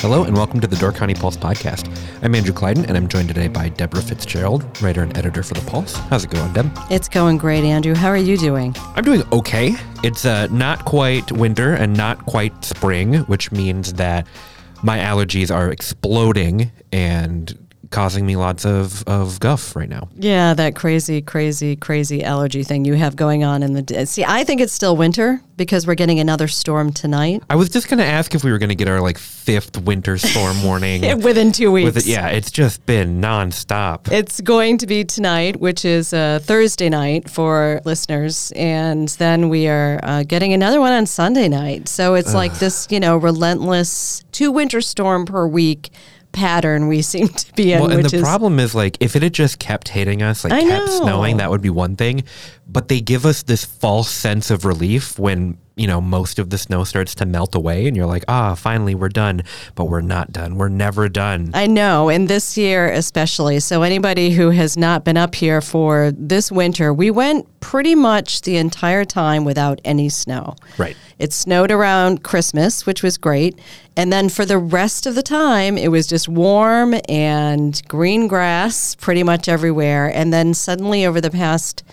Hello and welcome to the Door County Pulse podcast. I'm Andrew Kleidon and I'm joined today by Deborah Fitzgerald, writer and editor for The Pulse. How's it going, Deb? It's going great, Andrew. How are you doing? I'm doing okay. It's uh, not quite winter and not quite spring, which means that my allergies are exploding and causing me lots of, of guff right now. Yeah, that crazy, crazy, crazy allergy thing you have going on in the. d- See, I think it's still winter because we're getting another storm tonight I was just going to ask if we were going to get our like fifth winter storm warning. within two weeks. With yeah, it's just been nonstop. It's going to be tonight, which is uh, Thursday night for listeners, and then we are uh, getting another one on Sunday night. So it's like this, you know, relentless two winter storm per week pattern we seem to be in. Well, and the is, problem is like if it had just kept hitting us, like I kept know. snowing, that would be one thing. But they give us this false sense of relief when you know most of the snow starts to melt away, and you're like, ah, finally we're done. But we're not done. We're never done. I know, and this year especially. So, anybody who has not been up here for this winter, we went pretty much the entire time without any snow. Right. It snowed around Christmas, which was great. And then for the rest of the time, it was just warm and green grass pretty much everywhere. And then suddenly, over the past,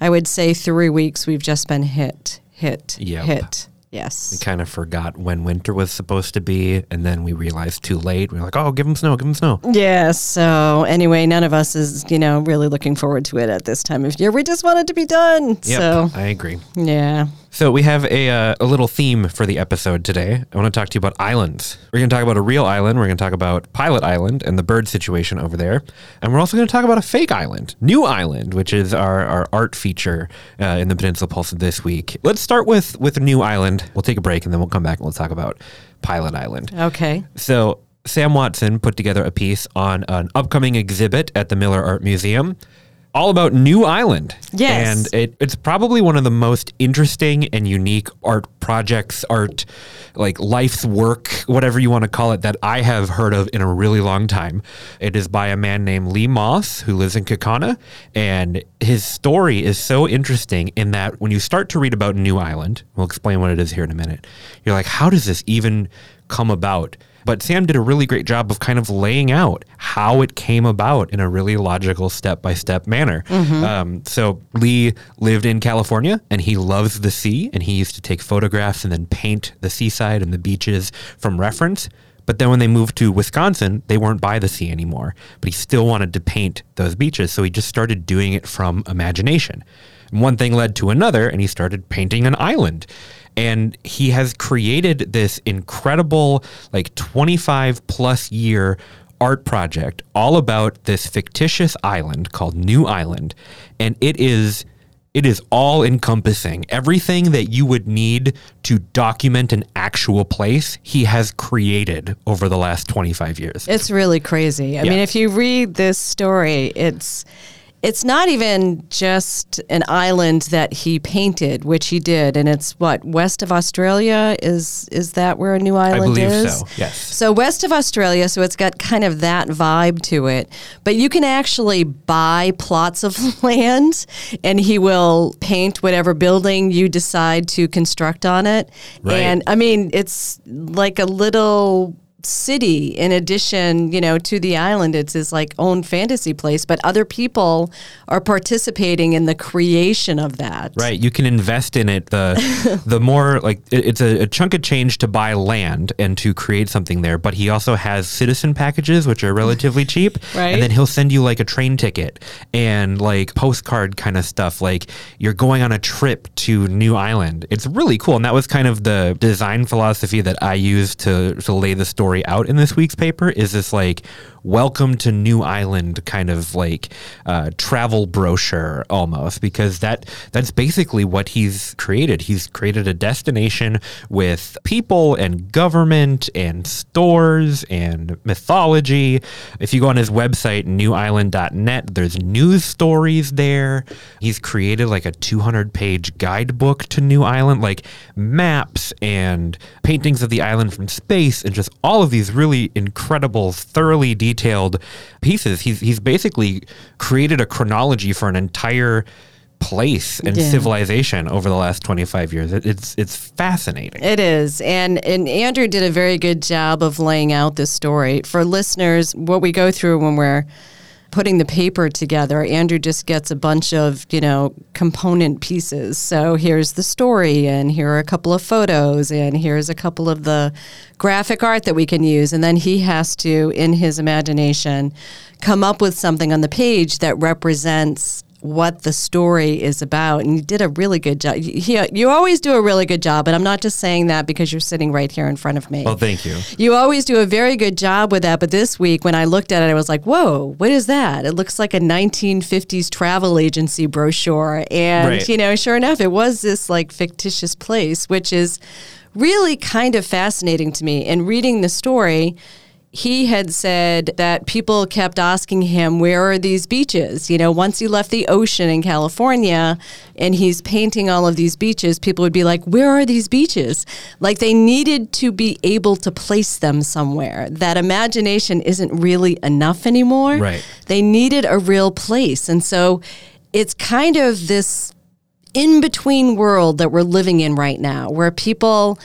I would say, three weeks, we've just been hit, hit, Yep. hit. Yes. We kind of forgot when winter was supposed to be, and then we realized too late. We are like, oh, give them snow, give them snow. Yeah, so anyway, none of us is, you know, really looking forward to it at this time of year. We just want it to be done. Yep, So, I agree. yeah. So we have a, uh, a little theme for the episode today. I want to talk to you about islands. We're going to talk about a real island. We're going to talk about Pilot Island and the bird situation over there. And we're also going to talk about a fake island, New Island, which is our, our art feature uh, in the Peninsula Pulse this week. Let's start with, with New Island. We'll take a break and then we'll come back and we'll talk about Pilot Island. Okay. So Sam Watson put together a piece on an upcoming exhibit at the Miller Art Museum. All about New Island. Yes. And it, it's probably one of the most interesting and unique art projects, art, like life's work, whatever you want to call it, that I have heard of in a really long time. It is by a man named Lee Moss, who lives in Kaukauna. And his story is so interesting in that when you start to read about New Island, we'll explain what it is here in a minute, you're like, how does this even come about? But Sam did a really great job of kind of laying out how it came about in a really logical step by step manner. Um, so Lee lived in California and he loves the sea and he used to take photographs and then paint the seaside and the beaches from reference. But then when they moved to Wisconsin, they weren't by the sea anymore. But he still wanted to paint those beaches. So he just started doing it from imagination. And one thing led to another, and he started painting an island. And he has created this incredible, like 25 plus year art project all about this fictitious island called New Island. And it is it is all encompassing. Everything that you would need to document an actual place, he has created over the last 25 years. It's really crazy. I Yeah. mean, if you read this story, it's it's not even just an island that he painted, which he did, and it's what west of Australia is is that where a new island I believe is? so, yes. So west of Australia, so it's got kind of that vibe to it. But you can actually buy plots of land, and he will paint whatever building you decide to construct on it. Right. And I mean, it's like a little city in addition you know to the island it's his like own fantasy place but other people are participating in the creation of that Right, you can invest in it. The the more like it- it's a, a chunk of change to buy land and to create something there. But he also has citizen packages, which are relatively cheap. Right. And then he'll send you like a train ticket and like postcard kind of stuff. Like you're going on a trip to New Island. It's really cool. And that was kind of the design philosophy that I used to to lay the story out in this week's paper. Is this like welcome to New Island kind of like uh, travel brochure almost, because that that's basically what he's created. He's created a destination with people and government and stores and mythology. If you go on his website, newisland.net, there's news stories there. He's created like a 200 page guidebook to New Island, like maps and paintings of the island from space, and just all of these really incredible, thoroughly detailed pieces. He's, he's basically created a chronology for an entire place and Yeah. civilization over the last 25 years. It, it's it's fascinating. It is. And and Andrew did a very good job of laying out this story. For listeners, what we go through when we're putting the paper together, Andrew just gets a bunch of, you know, component pieces. So here's the story and here are a couple of photos and here's a couple of the graphic art that we can use and then he has to in his imagination come up with something on the page that represents what the story is about. And you did a really good job. He, you always do a really good job, and I'm not just saying that because you're sitting right here in front of me. Well, thank you. You always do a very good job with that, but this week when I looked at it, I was like, "Whoa, what is that?" It looks like a 1950s travel agency brochure, and Right. you know, sure enough, it was this like fictitious place, which is really kind of fascinating to me. And reading the story, he had said that people kept asking him, Where are these beaches? You know, once he left the ocean in California and he's painting all of these beaches, people would be like, Where are these beaches? Like they needed to be able to place them somewhere. That imagination isn't really enough anymore. Right. They needed a real place. And so it's kind of this in between world that we're living in right now where people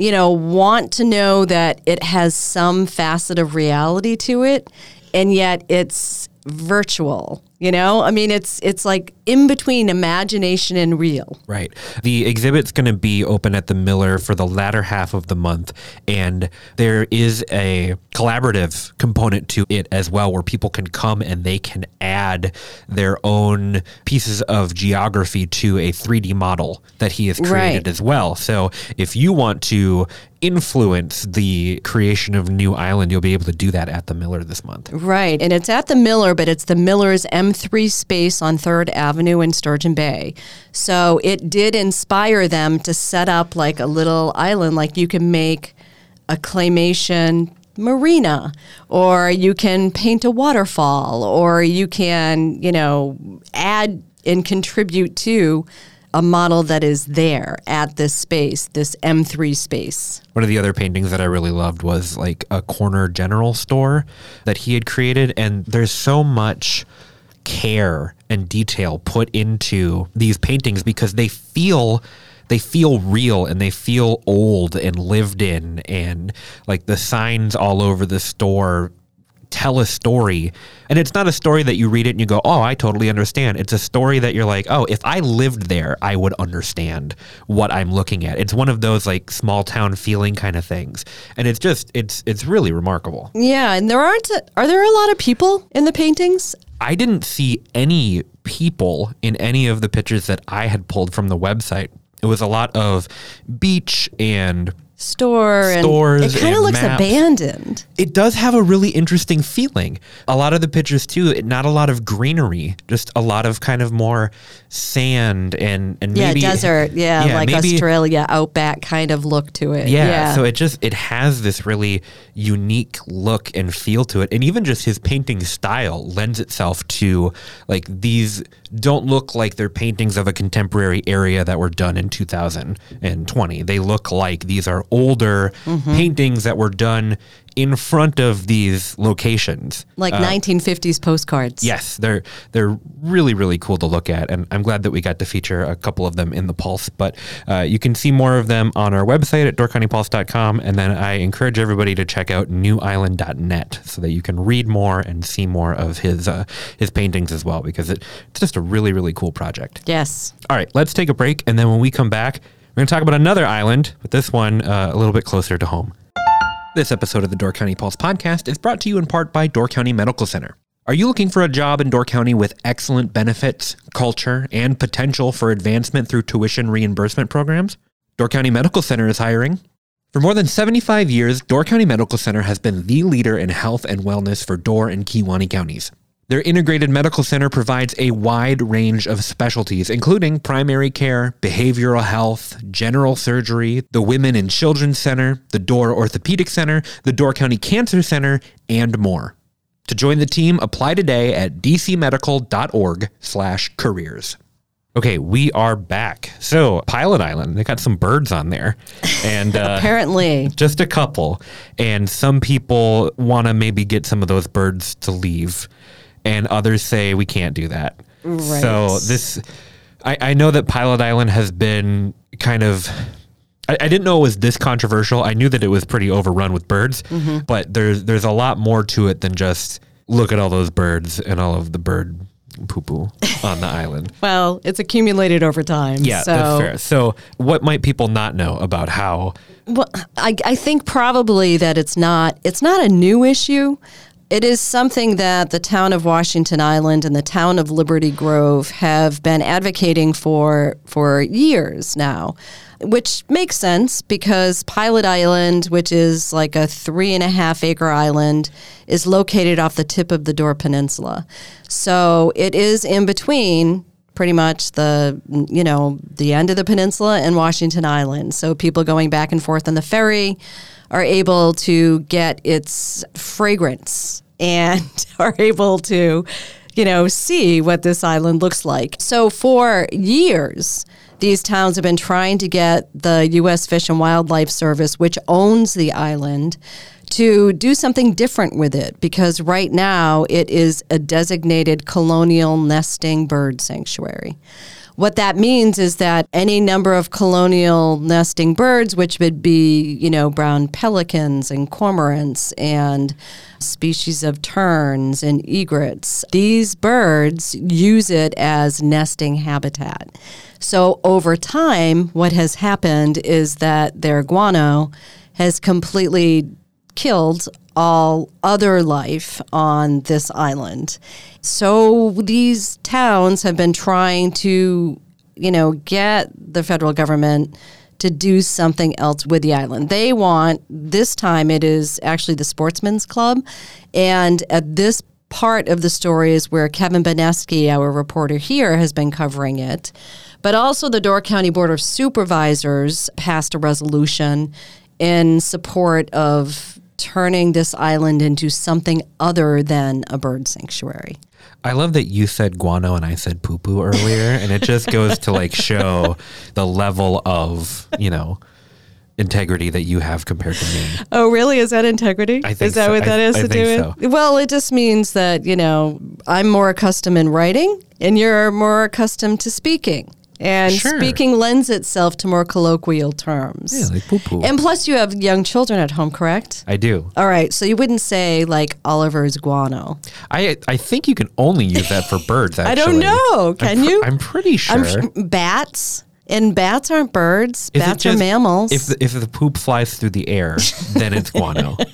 you know want to know that it has some facet of reality to it and yet it's virtual you know i mean it's it's like in between imagination and real Right. The exhibit's going to be open at the Miller for the latter half of the month. And there is a collaborative component to it as well, where people can come and they can add their own pieces of geography to a 3D model that he has created Right. as well. So if you want to influence the creation of New Island, you'll be able to do that at the Miller this month. Right. And it's at the Miller, but it's the Miller's M3 space on 3rd Avenue in Sturgeon Bay. So it did inspire them to set up like a little island, like you can make a claymation marina or you can paint a waterfall or you can, you know, add and contribute to a model that is there at this space, this M3 space. One of the other paintings that I really loved was like a corner general store that he had created. And there's so much care and detail put into these paintings because they feel they feel real and they feel old and lived in. And like the signs all over the store tell a story. And it's not a story that you read it and you go oh i totally understand. It's a story that you're like oh if i lived there i would understand what i'm looking at. It's one of those like small town feeling kind of things. And it's just it's it's really remarkable. Yeah, and there aren't are there a lot of people in the paintings? I didn't see any people in any of the pictures that i had pulled from the website. It was a lot of beach and Store and Stores it kind of looks maps. abandoned. it does have a really interesting feeling. A lot of the pictures too, it- not a lot of greenery, just a lot of kind of more sand and and Yeah, maybe desert. Yeah, yeah, like maybe- Australia outback kind of look to it. Yeah, so it just it has this really unique look and feel to it, and even just his painting style lends itself to like these don't look like they're paintings of a contemporary area that were done in 2020. They look like these are older Mm-hmm. paintings that were done in front of these locations. like 1950s postcards. Yes, they're they're really really cool to look at, and I'm glad that we got to feature a couple of them in the Pulse. But uh, you can see more of them on our website at DoorCountyPulse.com, and then I encourage everybody to check out NewIsland.net so that you can read more and see more of his uh, his paintings as well, because it, it's just a really really cool project. Yes. All right, let's take a break, and then when we come back, we're going to talk about another island, but this one uh, a little bit closer to home. This episode of the Door County Pulse podcast is brought to you in part by Door County Medical Center. Are you looking for a job in Door County with excellent benefits, culture, and potential for advancement through tuition reimbursement programs? Door County Medical Center is hiring. For more than 75 years, Door County Medical Center has been the leader in health and wellness for Door and Kewaunee counties. Their integrated medical center provides a wide range of specialties, including primary care, behavioral health, general surgery, the Women and Children's Center, the Door Orthopedic Center, the Door County Cancer Center, and more. To join the team, apply today at dcmedical.org/careers. Okay, we are back. So, Pilot Island, they got some birds on there. And uh, Apparently. just a couple. And some people want to maybe get some of those birds to leave, and others say we can't do that. Right. So this, I, I know that Pilot Island has been kind of. I, I didn't know it was this controversial. I knew that it was pretty overrun with birds, mm-hmm. but there's there's a lot more to it than just look at all those birds and all of the bird poo poo on the island. Well, it's accumulated over time. Yeah, so, that's fair. So, what might people not know about how Well, I, I think probably that it's not it's not a new issue. It is something that the town of Washington Island and the town of Liberty Grove have been advocating for for years now, which makes sense because Pilot Island, which is like a three and a half acre island, is located off the tip of the Door Peninsula. So it is in between pretty much the you know the end of the peninsula and Washington Island. So people going back and forth on the ferry are able to get its fragrance and are able to you know see what this island looks like. So for years these towns have been trying to get the US Fish and Wildlife Service which owns the island to do something different with it because right now it is a designated colonial nesting bird sanctuary. What that means is that any number of colonial nesting birds, which would be, you know, brown pelicans and cormorants and species of terns and egrets, these birds use it as nesting habitat. So over time, what has happened is that their guano has completely killed all other life on this island. So these towns have been trying to, you know, get the federal government to do something else with the island. They want this time it is actually the Sportsman's Club and at this part of the story is where Kevin Boneske, our reporter here, has been covering it. But also the Door County Board of Supervisors passed a resolution in support of turning this island into something other than a bird sanctuary. I love that you said guano and I said poo poo earlier, and it just goes to like show the level of, you know, integrity that you have compared to me. Oh, really? Is that integrity? I think is that so. what that I- is I to do so. Well, it just means that, you know, I'm more accustomed in writing and you're more accustomed to speaking. And Sure. speaking lends itself to more colloquial terms. Yeah, like poo poo. And plus, you have young children at home, correct? I do. All right, so you wouldn't say like Oliver's guano. I I think you can only use that for birds. Actually, I don't know. Can I'm pr- you? I'm pretty sure. I'm bats and bats aren't birds. Is bats are mammals. If the, if the poop flies through the air, then it's guano.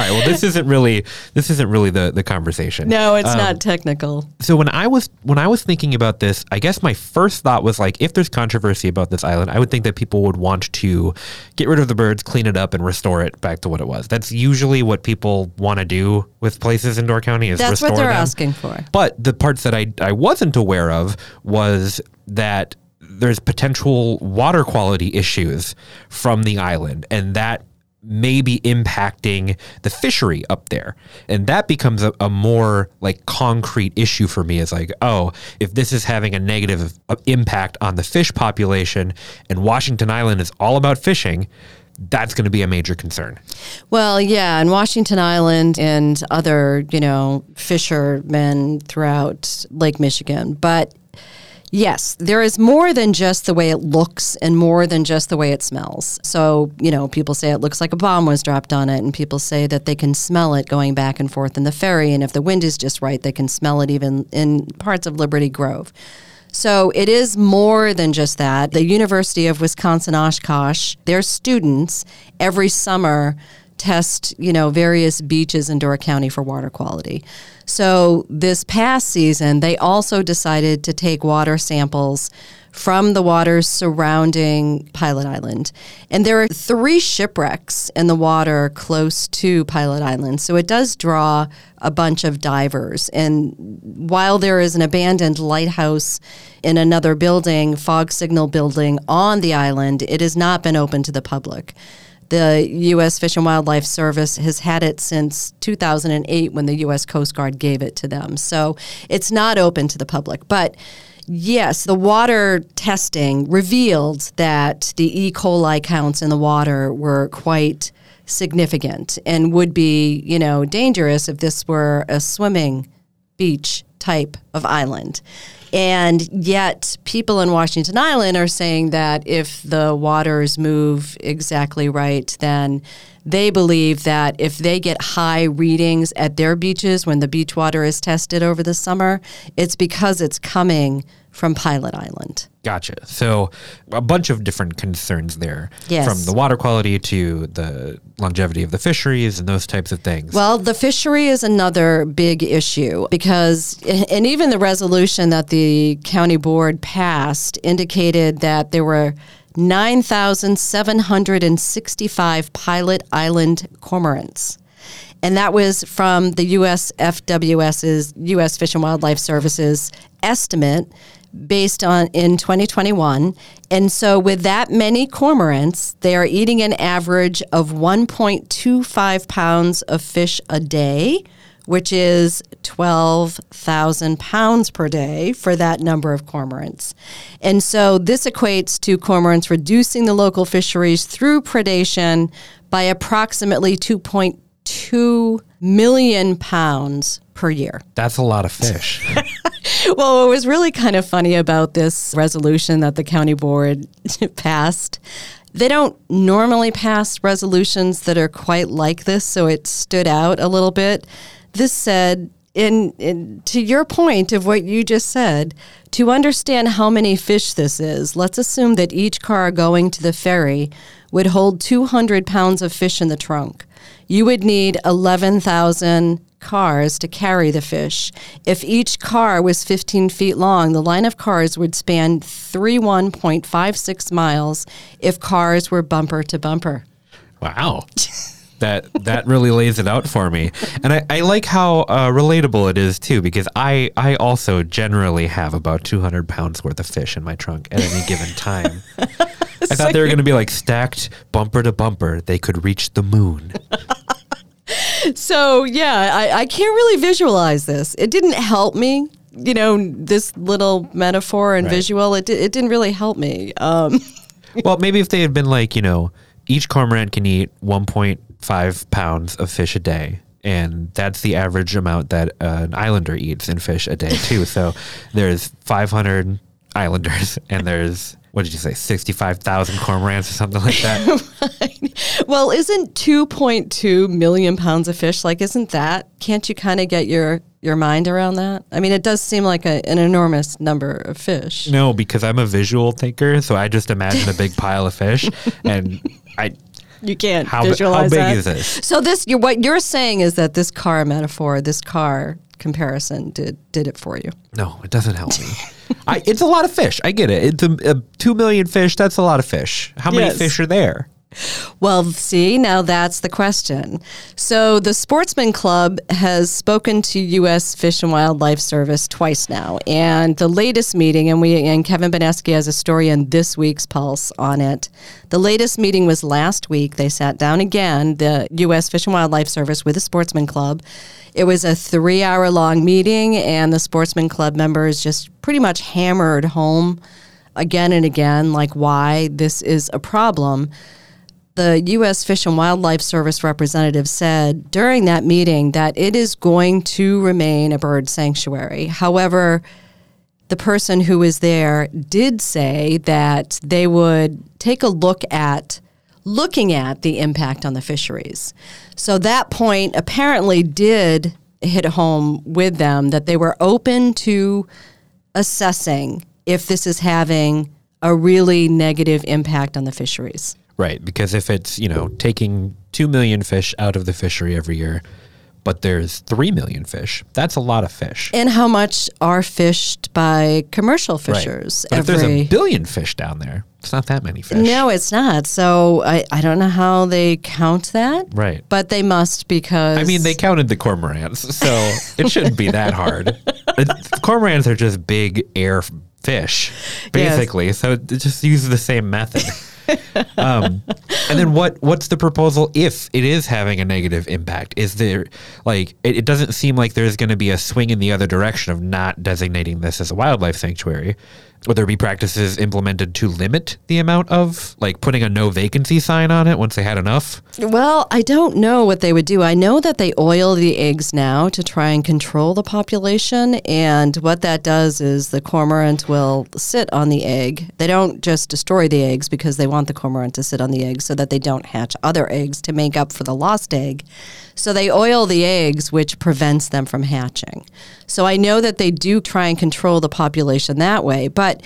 All right. Well, this isn't really this isn't really the the conversation. no, Um, it's not technical. So when I was when I was thinking about this, I guess my first thought was like, if there's controversy about this island, I would think that people would want to get rid of the birds, clean it up, and restore it back to what it was. That's usually what people want to do with places in Door County is That's restore what they're them. asking for. But the parts that I, I wasn't aware of was that there's potential water quality issues from the island, and that may be impacting the fishery up there. And that becomes a, a more like concrete issue for me is like, oh, if this is having a negative uh, impact on the fish population and Washington Island is all about fishing, that's going to be a major concern. Well, yeah, and Washington Island and other, you know, fishermen throughout Lake Michigan. But yes, there is more than just the way it looks and more than just the way it smells. So, you know, people say it looks like a bomb was dropped on it, and people say that they can smell it going back and forth in the ferry. And if the wind is just right, they can smell it even in parts of Liberty Grove. So it is more than just that. The University of Wisconsin Oshkosh, their students every summer test, you know, various beaches in Door County for water quality. So this past season, they also decided to take water samples from the waters surrounding Pilot Island. And there are three shipwrecks in the water close to Pilot Island. So it does draw a bunch of divers. And while there is an abandoned lighthouse in another building, fog signal building on the island, it has not been open to the public. The U.S. Fish and Wildlife Service has had it since 2008 when the U.S. Coast Guard gave it to them. So it's not open to the public. But Yes, the water testing revealed that the E. coli counts in the water were quite significant and would be, you know, dangerous if this were a swimming beach type of island. And yet, people in Washington Island are saying that if the waters move exactly right, then they believe that if they get high readings at their beaches when the beach water is tested over the summer, it's because it's coming from Pilot Island. Gotcha. So a bunch of different concerns there, yes. from the water quality to the longevity of the fisheries and those types of things. Well, the fishery is another big issue because, and even the resolution that the county board passed indicated that there were 9,765 Pilot Island cormorants. And that was from the USFWS's, U.S. Fish and Wildlife Services estimate based on in 2021. And so with that many cormorants, they are eating an average of 1.25 pounds of fish a day, which is 12,000 pounds per day for that number of cormorants. And so this equates to cormorants reducing the local fisheries through predation by approximately 2.2 million pounds per year. That's a lot of fish. well, what was really kind of funny about this resolution that the county board passed, they don't normally pass resolutions that are quite like this, so it stood out a little bit. This said, in, in, to your point of what you just said, to understand how many fish this is, let's assume that each car going to the ferry would hold 200 pounds of fish in the trunk. You would need 11,000 cars to carry the fish. If each car was 15 feet long, the line of cars would span 31.56 miles if cars were bumper to bumper. Wow. that that really lays it out for me. And I, I like how uh, relatable it is too, because I, I also generally have about 200 pounds worth of fish in my trunk at any given time. I thought they were going to be like stacked bumper to bumper. They could reach the moon. So yeah, I, I can't really visualize this. It didn't help me. You know, this little metaphor and right. visual, it, it didn't really help me. Um, well, maybe if they had been like, you know, each cormorant can eat 1.5 pounds of fish a day. And that's the average amount that uh, an islander eats in fish a day, too. So there's 500 islanders and there's what did you say, 65,000 cormorants or something like that? right. Well, isn't 2.2 million pounds of fish, like, isn't that, can't you kind of get your, your mind around that? I mean, it does seem like a, an enormous number of fish. No, because I'm a visual thinker, so I just imagine a big pile of fish and I. You can't how, visualize How big that. is this? So this, you're, what you're saying is that this car metaphor, this car comparison did did it for you. No, it doesn't help me. I, it's a lot of fish. I get it. It's a, a two million fish. That's a lot of fish. How many yes. fish are there? Well, see, now that's the question. So, the Sportsman Club has spoken to U.S. Fish and Wildlife Service twice now, and the latest meeting, and we and Kevin Boneske has a story in this week's Pulse on it. The latest meeting was last week. They sat down again, the U.S. Fish and Wildlife Service with the Sportsman Club. It was a three-hour-long meeting, and the Sportsman Club members just pretty much hammered home again and again, like why this is a problem the U.S. Fish and Wildlife Service representative said during that meeting that it is going to remain a bird sanctuary. However, the person who was there did say that they would take a look at looking at the impact on the fisheries. So that point apparently did hit home with them that they were open to assessing if this is having a really negative impact on the fisheries. Right, because if it's you know taking 2 million fish out of the fishery every year, but there's 3 million fish. That's a lot of fish. And how much are fished by commercial fishers But if there's a billion fish down there, it's not that many fish. No, it's not. So I, I don't know how they count that. Right. But they must because I mean, they counted the cormorants, so it shouldn't be that hard. Cormorants are just big air fish, basically. So it just use the same method. um, and then what? What's the proposal if it is having a negative impact? Is there like it, it doesn't seem like there's going to be a swing in the other direction of not designating this as a wildlife sanctuary? Would there be practices implemented to limit the amount of like putting a no vacancy sign on it once they had enough? Well, I don't know what they would do. I know that they oil the eggs now to try and control the population. And what that does is the cormorant will sit on the egg. They don't just destroy the eggs because they want the cormorant to sit on the egg so that they don't hatch other eggs to make up for the lost egg. So they oil the eggs, which prevents them from hatching. So I know that they do try and control the population that way. But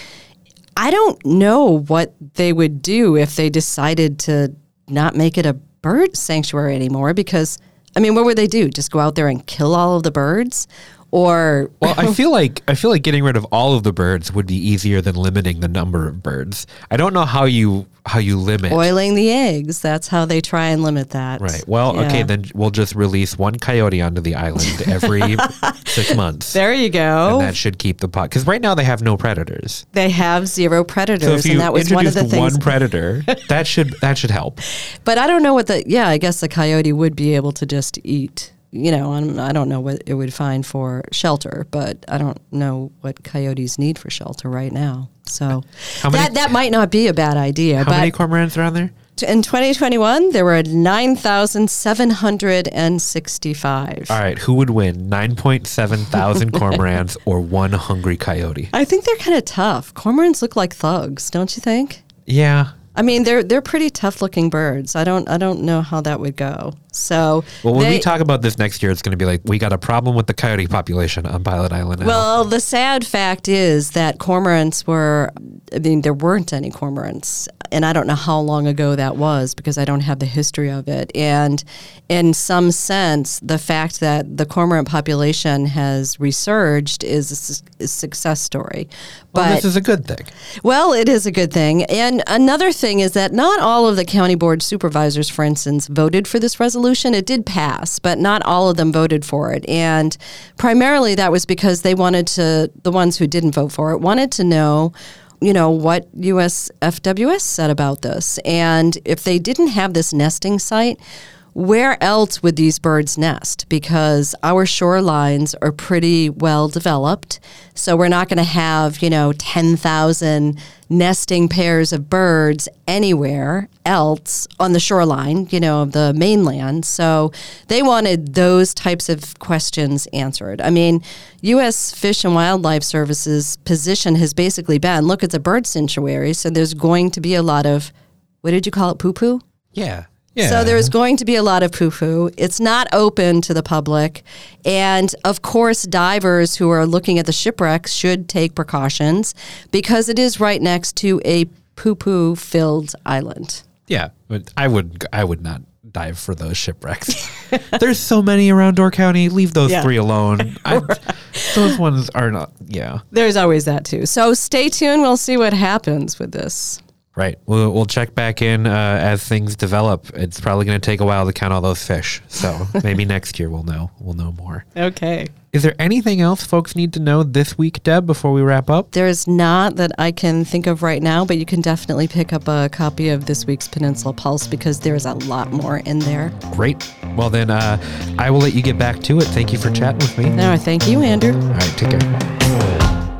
I don't know what they would do if they decided to not make it a bird sanctuary anymore because I mean what would they do? Just go out there and kill all of the birds or Well, I feel like I feel like getting rid of all of the birds would be easier than limiting the number of birds. I don't know how you how you limit. oiling the eggs. That's how they try and limit that. Right. Well, okay, then we'll just release one coyote onto the island every six months. There you go. and that should keep the pot because right now they have no predators. They have zero predators So if you and that was one of the things one predator, that should that should help. But I don't know what the yeah. I guess the coyote would be able to just eat. You know, I'm, I don't know what it would find for shelter, but I don't know what coyotes need for shelter right now. So many- that that might not be a bad idea. How many cormorants are on there? in 2021, there were 9,765. All right, who would win? Nine point seven thousand cormorants or one hungry coyote? I think they're kind of tough. Cormorants look like thugs, don't you think? Yeah. I mean, they're they're pretty tough looking birds. I don't I don't know how that would go. So Well, when they- we talk about this next year, it's going to be like we got a problem with the coyote population on Pilot Island. Now. Well, the sad fact is that cormorants were, I mean, there weren't any cormorants. And I don't know how long ago that was because I don't have the history of it. And in some sense, the fact that the cormorant population has resurged is a, su- a success story. well, But this is a good thing. well, it is a good thing. And another thing is that not all of the county board supervisors, for instance, voted for this resolution. It did pass, but not all of them voted for it. And primarily that was because they wanted to, the ones who didn't vote for it, wanted to know. You know what USFWS said about this. And if they didn't have this nesting site, where else would these birds nest? Because our shorelines are pretty well developed. So we're not going to have, you know, 10,000 nesting pairs of birds anywhere else on the shoreline, you know, of the mainland. So they wanted those types of questions answered. I mean, U.S. Fish and Wildlife Service's position has basically been look, it's a bird sanctuary. So there's going to be a lot of, what did you call it, poo poo? Yeah. Yeah. So there's going to be a lot of poo poo. It's not open to the public. And of course, divers who are looking at the shipwrecks should take precautions because it is right next to a poo poo filled island. Yeah, but I would I would not dive for those shipwrecks. There's so many around Door County. Leave those Yeah. three alone. I, those ones are not. Yeah, There's always that too. So stay tuned. We'll see what happens with this. Right. We'll we'll check back in uh, as things develop. It's probably going to take a while to count all those fish. So maybe next year we'll know. We'll know more. Okay. Is there anything else folks need to know this week, Deb, before we wrap up? There's not that I can think of right now, but you can definitely pick up a copy of this week's Peninsula Pulse because there's a lot more in there. Great. Well then, uh, I will let you get back to it. Thank you for chatting with me. No, thank you, Andrew. All right, take care.